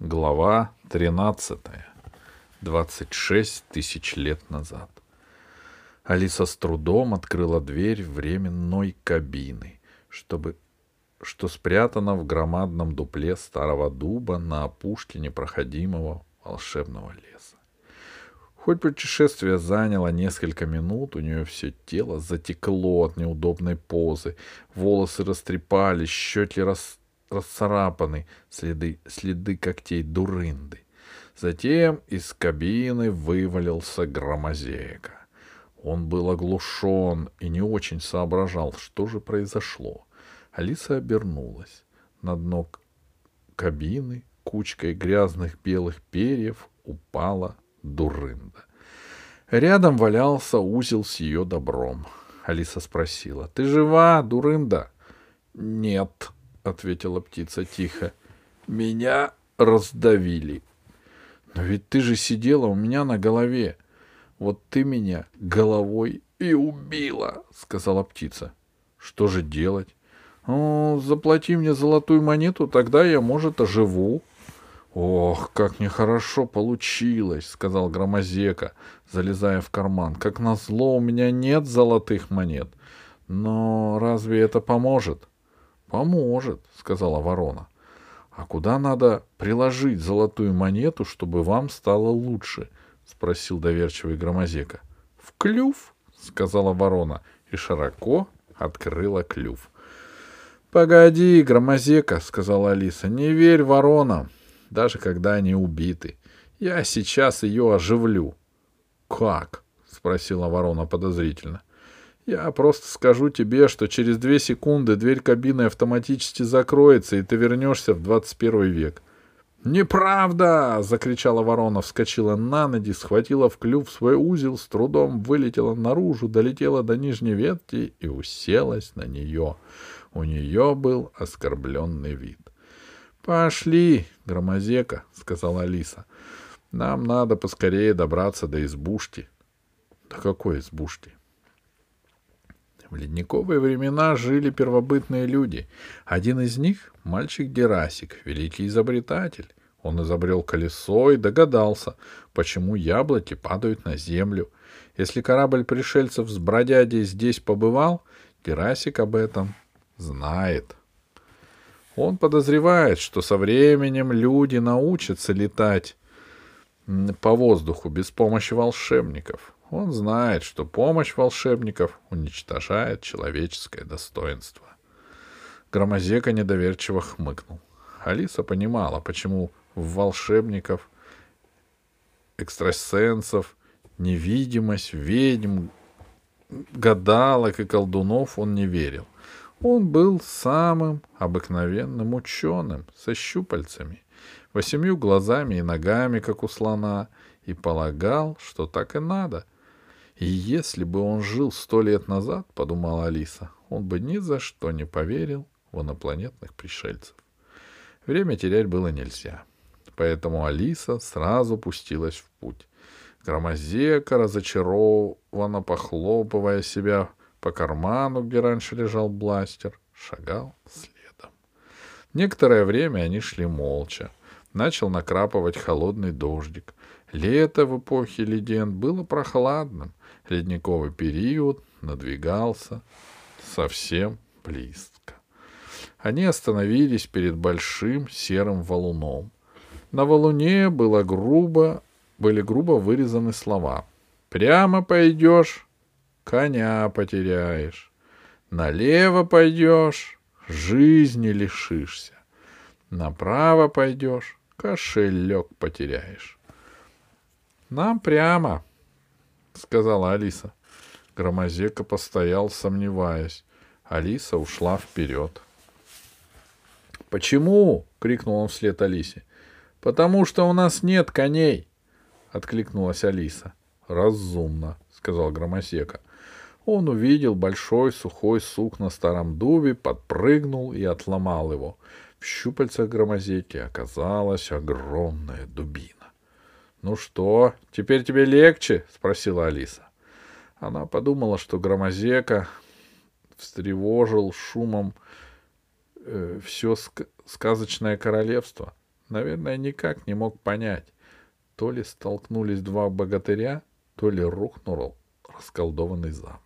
Глава 13. 26 тысяч лет назад. Алиса с трудом открыла дверь временной кабины, чтобы что спрятано в громадном дупле старого дуба на опушке непроходимого волшебного леса. Хоть путешествие заняло несколько минут, у нее все тело затекло от неудобной позы, волосы растрепались, щеки рас расцарапаны следы, следы когтей дурынды. Затем из кабины вывалился громозека. Он был оглушен и не очень соображал, что же произошло. Алиса обернулась. На дно кабины кучкой грязных белых перьев упала дурында. Рядом валялся узел с ее добром. Алиса спросила, — Ты жива, дурында? — Нет, — ответила птица тихо. — Меня раздавили. — Но ведь ты же сидела у меня на голове. Вот ты меня головой и убила, — сказала птица. — Что же делать? — Ну, заплати мне золотую монету, тогда я, может, оживу. — Ох, как нехорошо получилось, — сказал Громозека, залезая в карман. — Как назло, у меня нет золотых монет. Но разве это поможет? Поможет, сказала ворона. А куда надо приложить золотую монету, чтобы вам стало лучше? спросил доверчивый громозека. В клюв, сказала ворона и широко открыла клюв. Погоди, громозека, сказала Алиса, не верь воронам, даже когда они убиты. Я сейчас ее оживлю. Как? спросила ворона подозрительно. Я просто скажу тебе, что через две секунды дверь кабины автоматически закроется, и ты вернешься в 21 век. «Неправда!» — закричала ворона, вскочила на ноги, схватила в клюв свой узел, с трудом вылетела наружу, долетела до нижней ветки и уселась на нее. У нее был оскорбленный вид. «Пошли, громозека», — сказала Алиса. «Нам надо поскорее добраться до избушки». «До какой избушки?» В ледниковые времена жили первобытные люди. Один из них — мальчик Герасик, великий изобретатель. Он изобрел колесо и догадался, почему яблоки падают на землю. Если корабль пришельцев с бродягей здесь побывал, Герасик об этом знает. Он подозревает, что со временем люди научатся летать по воздуху без помощи волшебников. Он знает, что помощь волшебников уничтожает человеческое достоинство. Громозека недоверчиво хмыкнул. Алиса понимала, почему в волшебников, экстрасенсов, невидимость, ведьм, гадалок и колдунов он не верил. Он был самым обыкновенным ученым, со щупальцами, восемью глазами и ногами, как у слона, и полагал, что так и надо — и если бы он жил сто лет назад, — подумала Алиса, — он бы ни за что не поверил в инопланетных пришельцев. Время терять было нельзя. Поэтому Алиса сразу пустилась в путь. Громозека, разочарованно похлопывая себя по карману, где раньше лежал бластер, шагал следом. Некоторое время они шли молча. Начал накрапывать холодный дождик. Лето в эпохе легенд было прохладным, ледниковый период надвигался совсем близко. Они остановились перед большим серым валуном. На валуне было грубо, были грубо вырезаны слова. «Прямо пойдешь, коня потеряешь. Налево пойдешь, жизни лишишься. Направо пойдешь, кошелек потеряешь». «Нам прямо», — сказала Алиса. Громозека постоял, сомневаясь. Алиса ушла вперед. «Почему?» — крикнул он вслед Алисе. «Потому что у нас нет коней!» — откликнулась Алиса. «Разумно», — сказал Громосека. Он увидел большой сухой сук на старом дубе, подпрыгнул и отломал его. В щупальцах громозеки оказалась огромная дубина. «Ну что, теперь тебе легче?» — спросила Алиса. Она подумала, что Громозека встревожил шумом э, все ск- сказочное королевство. наверное, никак не мог понять, то ли столкнулись два богатыря, то ли рухнул расколдованный замок.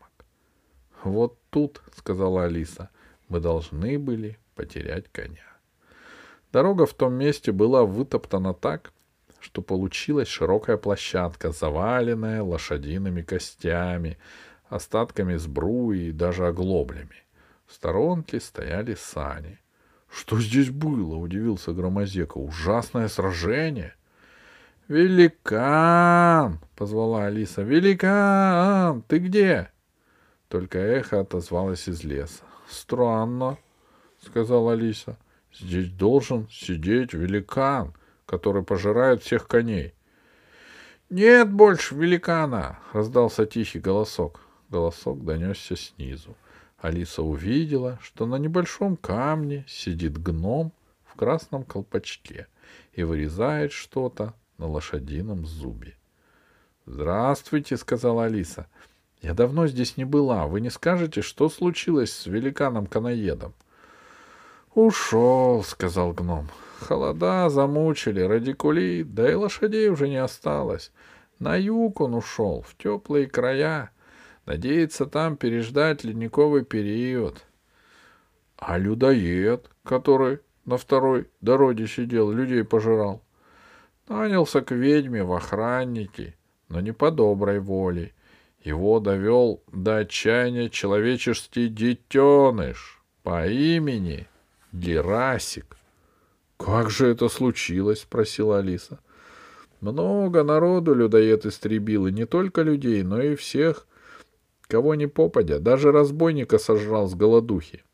«Вот тут, — сказала Алиса, — мы должны были потерять коня». Дорога в том месте была вытоптана так, что получилась широкая площадка, заваленная лошадиными костями, остатками сбруи и даже оглоблями. В сторонке стояли сани. — Что здесь было? — удивился Громозека. — Ужасное сражение. — Великан! — позвала Алиса. — Великан! Ты где? Только эхо отозвалось из леса. — Странно, — сказала Алиса. — Здесь должен сидеть великан, который пожирает всех коней. — Нет больше великана! — раздался тихий голосок. Голосок донесся снизу. Алиса увидела, что на небольшом камне сидит гном в красном колпачке и вырезает что-то на лошадином зубе. «Здравствуйте», — сказала Алиса. «Я давно здесь не была. Вы не скажете, что случилось с великаном-каноедом?» «Ушел», — сказал гном. «Холода замучили, радикулит, да и лошадей уже не осталось. На юг он ушел, в теплые края. Надеется там переждать ледниковый период. А людоед, который на второй дороге сидел, людей пожирал, нанялся к ведьме в охранники, но не по доброй воле. Его довел до отчаяния человеческий детеныш по имени Герасик. — Как же это случилось? — спросила Алиса. — Много народу людоед истребил, и не только людей, но и всех, Кого ни попадя, даже разбойника сожрал с голодухи.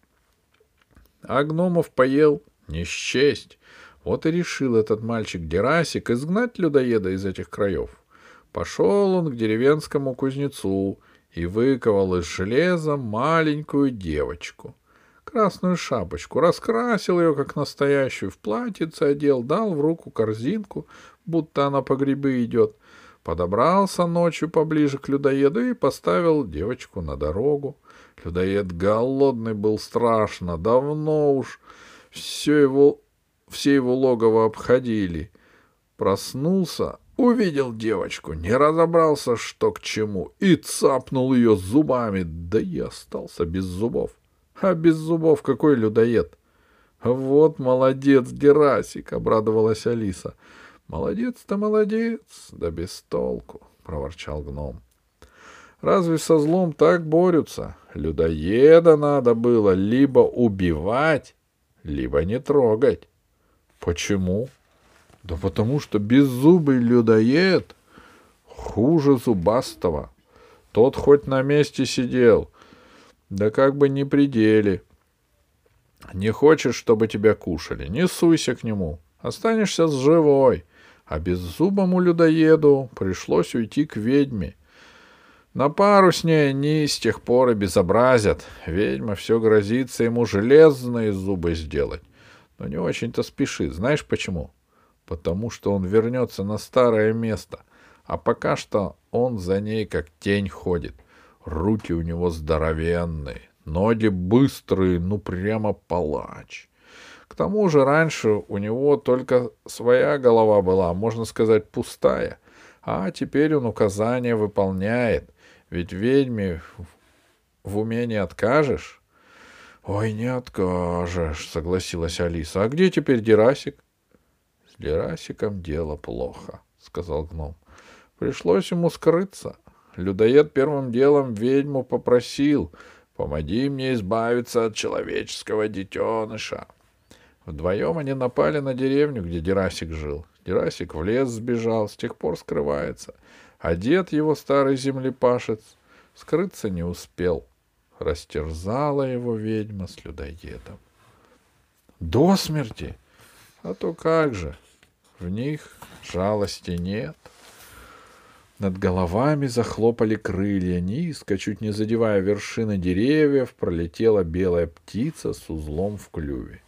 А гномов поел не счесть. Вот и решил этот мальчик Герасик изгнать людоеда из этих краев. Пошел он к деревенскому кузнецу и выковал из железа маленькую девочку. Красную шапочку, раскрасил ее, как настоящую, в платьице одел, дал в руку корзинку, будто она по грибы идет — подобрался ночью поближе к людоеду и поставил девочку на дорогу. Людоед голодный был страшно, давно уж все его, все его логово обходили. Проснулся, увидел девочку, не разобрался, что к чему, и цапнул ее зубами, да и остался без зубов. А без зубов какой людоед? Вот молодец, Герасик, обрадовалась Алиса. — Молодец-то молодец, да без толку, проворчал гном. Разве со злом так борются? Людоеда надо было либо убивать, либо не трогать. Почему? Да потому что беззубый людоед хуже зубастого. Тот хоть на месте сидел, да как бы не пределе. Не хочешь, чтобы тебя кушали, не суйся к нему, останешься с живой а беззубому людоеду пришлось уйти к ведьме. На пару с ней они с тех пор и безобразят. Ведьма все грозится ему железные зубы сделать. Но не очень-то спешит. Знаешь почему? Потому что он вернется на старое место. А пока что он за ней как тень ходит. Руки у него здоровенные, ноги быстрые, ну прямо палач. К тому же раньше у него только своя голова была, можно сказать, пустая, а теперь он указания выполняет, ведь ведьме в уме не откажешь. — Ой, не откажешь, — согласилась Алиса. — А где теперь Дерасик? — С Дерасиком дело плохо, — сказал гном. — Пришлось ему скрыться. Людоед первым делом ведьму попросил, помоги мне избавиться от человеческого детеныша. — Вдвоем они напали на деревню, где Дерасик жил. Дерасик в лес сбежал, с тех пор скрывается. А дед его, старый землепашец, скрыться не успел. Растерзала его ведьма с людоедом. До смерти? А то как же? В них жалости нет. Над головами захлопали крылья, низко, чуть не задевая вершины деревьев, пролетела белая птица с узлом в клюве.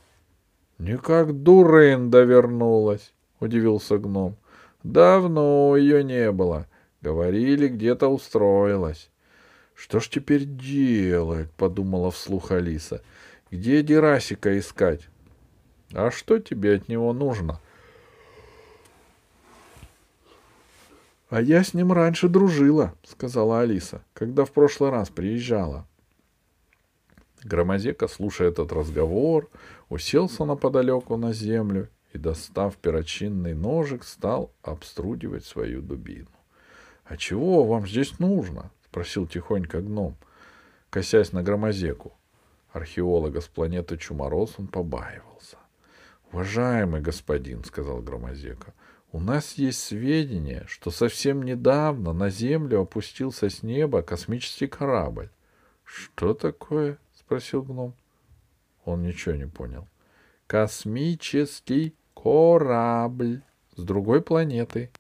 Никак Дурында вернулась, удивился гном. Давно ее не было. Говорили, где-то устроилась. Что ж теперь делать? подумала вслух Алиса. Где Дерасика искать? А что тебе от него нужно? А я с ним раньше дружила, сказала Алиса, когда в прошлый раз приезжала. Громозека, слушая этот разговор, уселся наподалеку на землю и, достав перочинный ножик, стал обструдивать свою дубину. — А чего вам здесь нужно? — спросил тихонько гном, косясь на громозеку. Археолога с планеты Чумороз он побаивался. — Уважаемый господин, — сказал громозека, — у нас есть сведения, что совсем недавно на Землю опустился с неба космический корабль. — Что такое? — спросил гном. Он ничего не понял. — Космический корабль с другой планеты.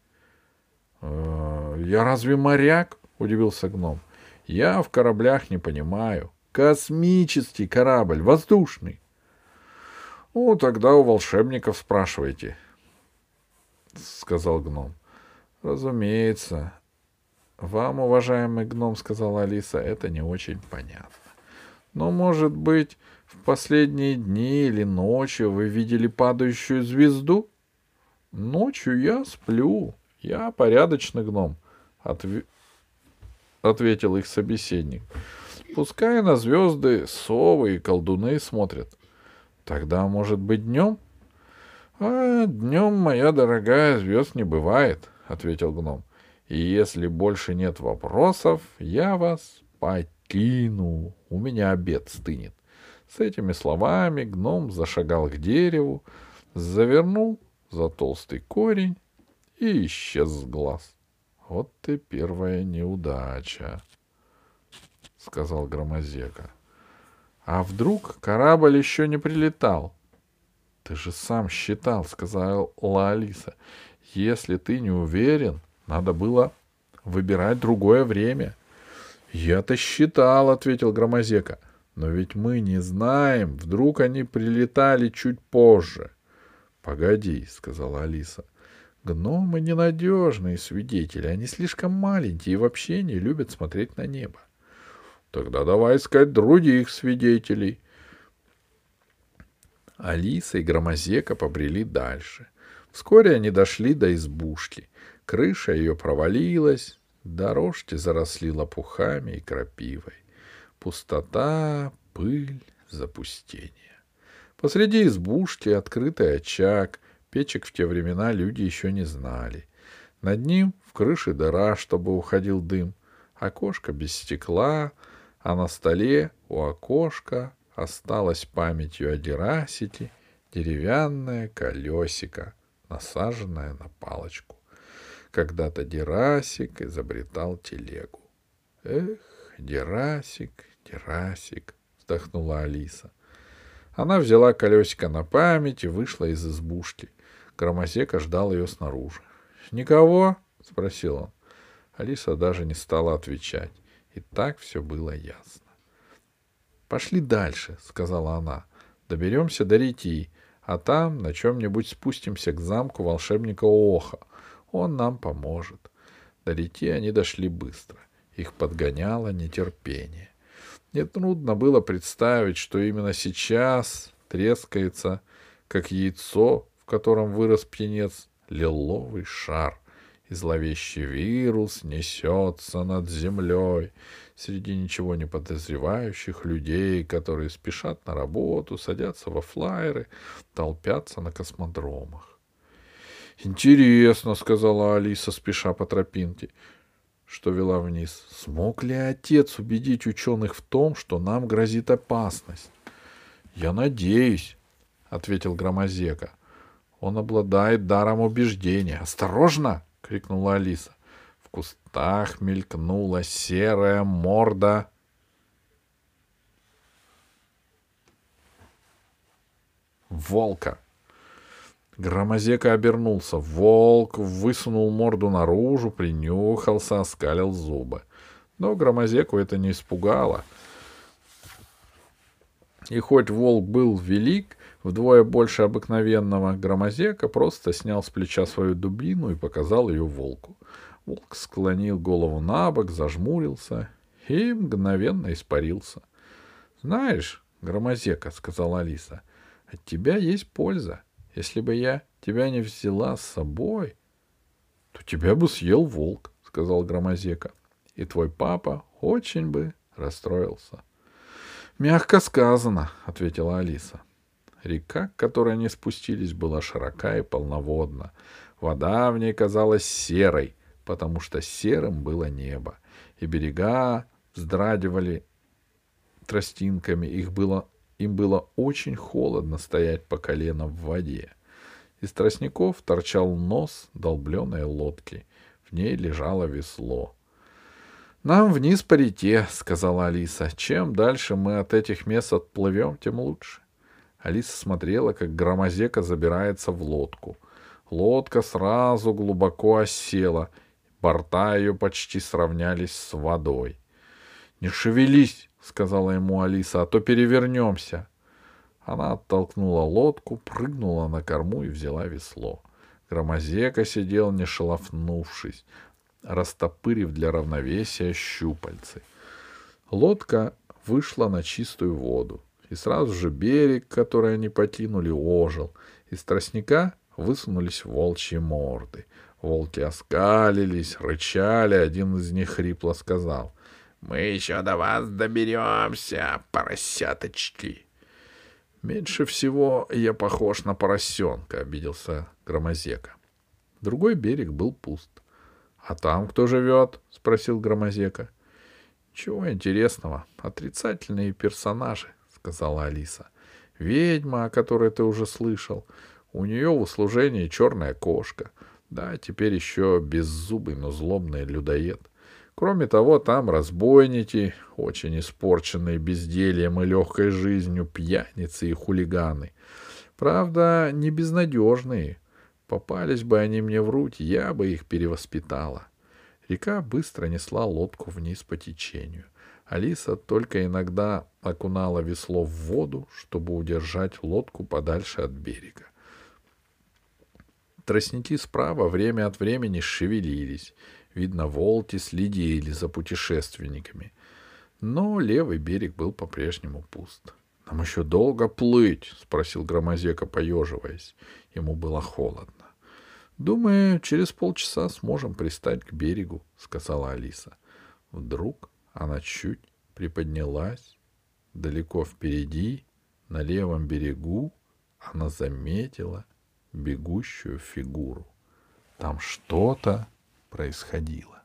«Э, — Я разве моряк? — удивился гном. — Я в кораблях не понимаю. Космический корабль, воздушный. — Ну, тогда у волшебников спрашивайте, — сказал гном. — Разумеется. Вам, уважаемый гном, — сказала Алиса, — это не очень понятно. Но, может быть, в последние дни или ночью вы видели падающую звезду? Ночью я сплю. Я порядочный гном, — отв... ответил их собеседник. Пускай на звезды совы и колдуны смотрят. Тогда, может быть, днем? А днем, моя дорогая, звезд не бывает, ответил гном. И если больше нет вопросов, я вас покину. У меня обед стынет. С этими словами гном зашагал к дереву, завернул за толстый корень и исчез с глаз. Вот и первая неудача сказал Громозека. А вдруг корабль еще не прилетал? Ты же сам считал, сказала Алиса. Если ты не уверен, надо было выбирать другое время. Я-то считал, ответил Громозека. Но ведь мы не знаем, вдруг они прилетали чуть позже. Погоди, сказала Алиса. Гномы ненадежные свидетели, они слишком маленькие и вообще не любят смотреть на небо. Тогда давай искать других свидетелей. Алиса и Громозека побрели дальше. Вскоре они дошли до избушки. Крыша ее провалилась, дорожки заросли лопухами и крапивой. Пустота, пыль, запустение. Посреди избушки открытый очаг. Печек в те времена люди еще не знали. Над ним в крыше дыра, чтобы уходил дым. Окошко без стекла — а на столе у окошка осталась памятью о Дерасите деревянное колесико, насаженное на палочку. Когда-то Дерасик изобретал телегу. Эх, Дерасик, Дерасик, вздохнула Алиса. Она взяла колесико на память и вышла из избушки. Громозека ждал ее снаружи. «Никого?» — спросил он. Алиса даже не стала отвечать. И так все было ясно. «Пошли дальше», — сказала она. «Доберемся до реки, а там на чем-нибудь спустимся к замку волшебника Оха. Он нам поможет». До реки они дошли быстро. Их подгоняло нетерпение. Нетрудно было представить, что именно сейчас трескается, как яйцо, в котором вырос птенец, лиловый шар и зловещий вирус несется над землей среди ничего не подозревающих людей, которые спешат на работу, садятся во флайеры, толпятся на космодромах. «Интересно», — сказала Алиса, спеша по тропинке, что вела вниз. «Смог ли отец убедить ученых в том, что нам грозит опасность?» «Я надеюсь», — ответил Громозека. «Он обладает даром убеждения. Осторожно!» — крикнула Алиса. В кустах мелькнула серая морда волка. Громозека обернулся. Волк высунул морду наружу, принюхался, оскалил зубы. Но Громозеку это не испугало. И хоть волк был велик, вдвое больше обыкновенного, Громозека просто снял с плеча свою дубину и показал ее волку. Волк склонил голову на бок, зажмурился и мгновенно испарился. — Знаешь, Громозека, — сказала Алиса, — от тебя есть польза. Если бы я тебя не взяла с собой... — То тебя бы съел волк, — сказал Громозека. — И твой папа очень бы расстроился. — Мягко сказано, — ответила Алиса. Река, к которой они спустились, была широка и полноводна. Вода в ней казалась серой, потому что серым было небо, и берега вздрагивали тростинками. Их было, им было очень холодно стоять по колено в воде. Из тростников торчал нос долбленной лодки. В ней лежало весло. «Нам вниз по реке», — сказала Алиса. «Чем дальше мы от этих мест отплывем, тем лучше». Алиса смотрела, как громозека забирается в лодку. Лодка сразу глубоко осела, борта ее почти сравнялись с водой. «Не шевелись!» — сказала ему Алиса, — «а то перевернемся». Она оттолкнула лодку, прыгнула на корму и взяла весло. Громозека сидел, не шелохнувшись, растопырив для равновесия щупальцы. Лодка вышла на чистую воду, и сразу же берег, который они покинули, ожил. Из тростника высунулись волчьи морды. Волки оскалились, рычали, один из них хрипло сказал. — Мы еще до вас доберемся, поросяточки. — Меньше всего я похож на поросенка, — обиделся Громозека. Другой берег был пуст. — А там кто живет? — спросил Громозека. — Чего интересного? Отрицательные персонажи, — сказала Алиса. — Ведьма, о которой ты уже слышал. У нее в услужении черная кошка. Да, теперь еще беззубый, но злобный людоед. Кроме того, там разбойники, очень испорченные бездельем и легкой жизнью, пьяницы и хулиганы. Правда, не безнадежные. Попались бы они мне в руки, я бы их перевоспитала. Река быстро несла лодку вниз по течению. Алиса только иногда окунала весло в воду, чтобы удержать лодку подальше от берега. Тростники справа время от времени шевелились. Видно, волки следили за путешественниками. Но левый берег был по-прежнему пуст. — Нам еще долго плыть? — спросил Громозека, поеживаясь. Ему было холодно. «Думаю, через полчаса сможем пристать к берегу», — сказала Алиса. Вдруг она чуть приподнялась. Далеко впереди, на левом берегу, она заметила бегущую фигуру. Там что-то происходило.